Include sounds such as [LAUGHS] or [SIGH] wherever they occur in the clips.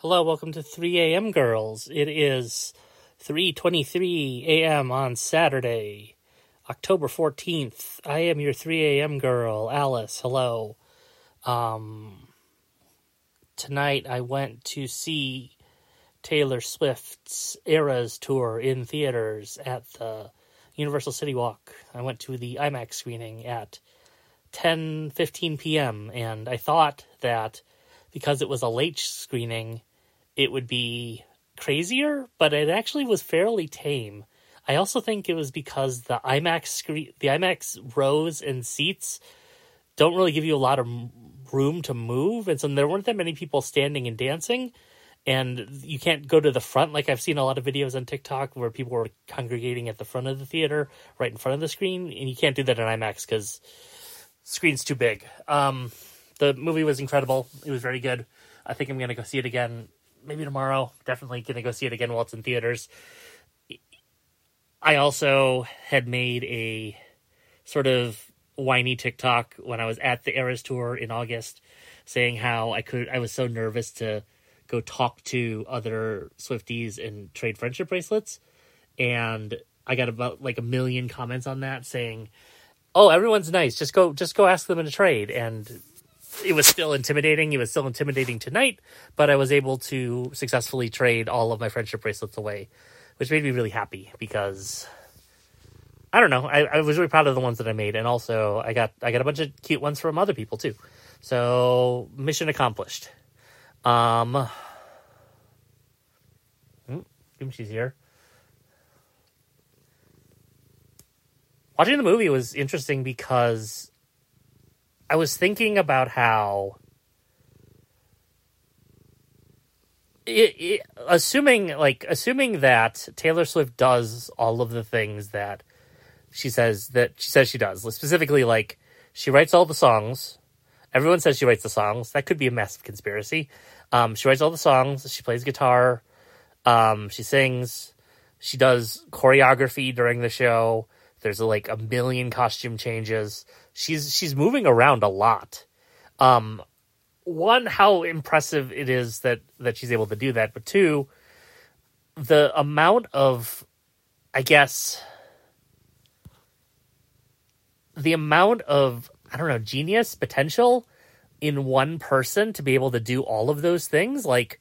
Hello, welcome to 3 a.m. Girls. It is 3:23 a.m. on Saturday, October 14th. I am your 3 a.m. girl, Alice. Hello. Um tonight I went to see Taylor Swift's Eras tour in theaters at the Universal City Walk. I went to the IMAX screening at 10:15 p.m. and I thought that because it was a late screening, it would be crazier, but it actually was fairly tame. I also think it was because the IMAX screen, the IMAX rows and seats don't really give you a lot of room to move, and so there weren't that many people standing and dancing. And you can't go to the front like I've seen a lot of videos on TikTok where people were congregating at the front of the theater, right in front of the screen, and you can't do that in IMAX because screen's too big. Um, the movie was incredible. It was very good. I think I'm gonna go see it again. Maybe tomorrow. Definitely gonna go see it again while it's in theaters. I also had made a sort of whiny TikTok when I was at the Eras tour in August, saying how I could I was so nervous to go talk to other Swifties and trade friendship bracelets, and I got about like a million comments on that saying, "Oh, everyone's nice. Just go, just go ask them in a trade." And it was still intimidating. It was still intimidating tonight, but I was able to successfully trade all of my friendship bracelets away, which made me really happy because I don't know. I, I was really proud of the ones that I made, and also I got I got a bunch of cute ones from other people too. So mission accomplished. Um, she's here. Watching the movie was interesting because I was thinking about how it, it, assuming like assuming that Taylor Swift does all of the things that she says that she says she does. Specifically, like she writes all the songs. Everyone says she writes the songs. That could be a massive conspiracy. Um, she writes all the songs. She plays guitar. Um, she sings. She does choreography during the show. There's like a million costume changes. She's she's moving around a lot. Um, one, how impressive it is that that she's able to do that, but two, the amount of, I guess, the amount of I don't know genius potential in one person to be able to do all of those things like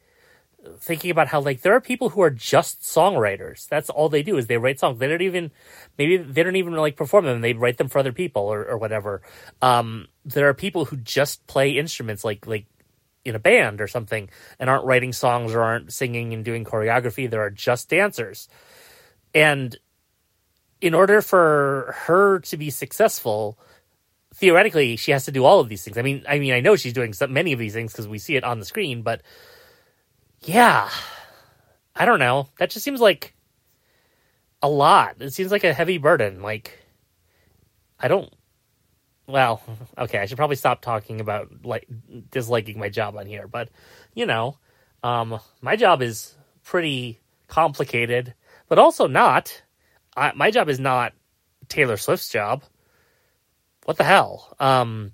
thinking about how like there are people who are just songwriters. That's all they do is they write songs. They don't even maybe they don't even like perform them. They write them for other people or, or whatever. Um there are people who just play instruments like like in a band or something and aren't writing songs or aren't singing and doing choreography. There are just dancers. And in order for her to be successful, theoretically, she has to do all of these things. I mean, I mean, I know she's doing so many of these things because we see it on the screen, but yeah, I don't know. That just seems like a lot. It seems like a heavy burden. Like, I don't. Well, [LAUGHS] okay, I should probably stop talking about like disliking my job on here, but you know, um, my job is pretty complicated, but also not. I, my job is not Taylor Swift's job. What the hell? Um,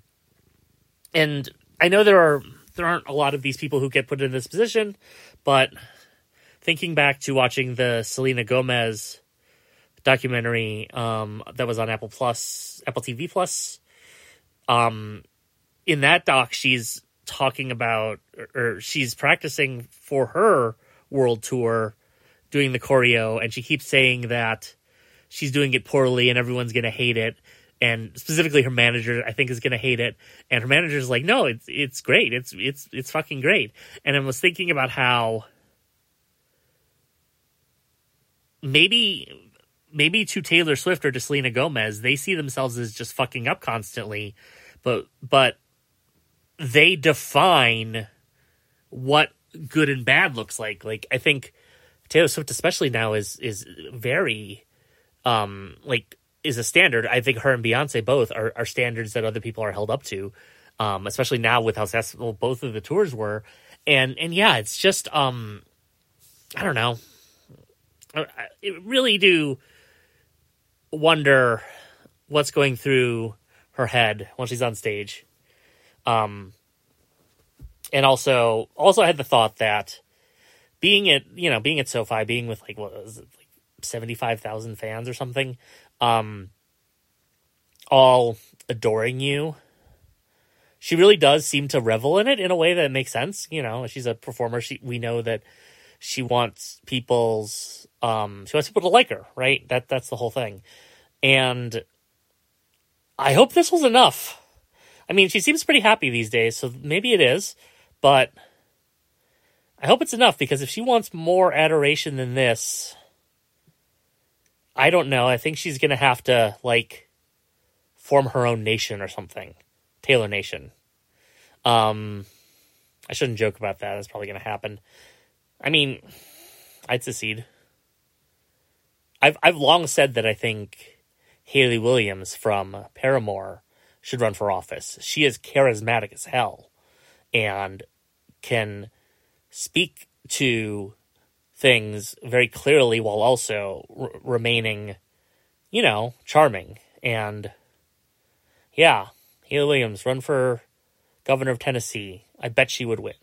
and I know there are there aren't a lot of these people who get put in this position, but thinking back to watching the Selena Gomez documentary um, that was on Apple Plus, Apple TV Plus, um, in that doc, she's talking about or she's practicing for her world tour, doing the choreo, and she keeps saying that she's doing it poorly and everyone's going to hate it. And specifically her manager, I think, is going to hate it. And her manager's like, no, it's, it's great. It's, it's, it's fucking great. And I was thinking about how maybe, maybe to Taylor Swift or to Selena Gomez, they see themselves as just fucking up constantly, but, but they define what good and bad looks like. Like, I think Taylor Swift, especially now, is, is very, um, like is a standard. I think her and Beyonce both are, are standards that other people are held up to, um, especially now with how successful both of the tours were. And and yeah, it's just um, I don't know. I, I really do wonder what's going through her head when she's on stage. Um, and also also I had the thought that being at you know being at SoFi, being with like what was it like seventy five thousand fans or something, um, all adoring you. She really does seem to revel in it in a way that makes sense. You know, she's a performer. She we know that she wants people's um she wants people to like her, right? That that's the whole thing. And I hope this was enough. I mean, she seems pretty happy these days, so maybe it is, but I hope it's enough because if she wants more adoration than this, I don't know. I think she's to have to, like, form her own nation or something. Taylor Nation. Um, I shouldn't joke about that. That's probably to happen. I mean, I'd secede. I've I've long said that I think Hayley Williams from Paramore should run for office. She is charismatic as hell and can speak to things very clearly while also r- remaining, you know, charming. And yeah, Hayley Williams, run for governor of Tennessee. I bet she would win.